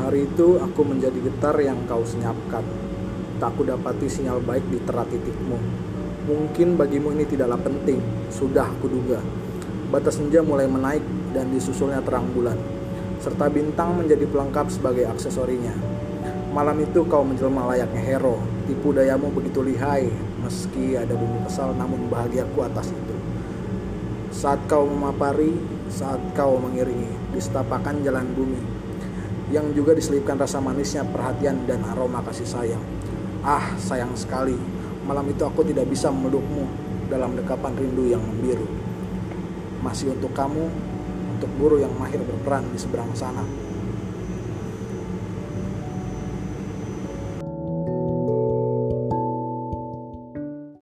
Hari itu aku menjadi getar yang kau senyapkan. Tak aku dapati sinyal baik di terat titikmu. Mungkin bagimu ini tidaklah penting, sudah kuduga. Batas senja mulai menaik dan disusulnya terang bulan, serta bintang menjadi pelengkap sebagai aksesorinya. Malam itu kau menjelma layaknya hero, tipu dayamu begitu lihai, meski ada bumbu kesal namun bahagiaku atas itu. Saat kau memapari, saat kau mengiringi, di setapakan jalan bumi, yang juga diselipkan rasa manisnya perhatian dan aroma kasih sayang. Ah, sayang sekali, malam itu aku tidak bisa memelukmu dalam dekapan rindu yang membiru. Masih untuk kamu, untuk guru yang mahir berperan di seberang sana.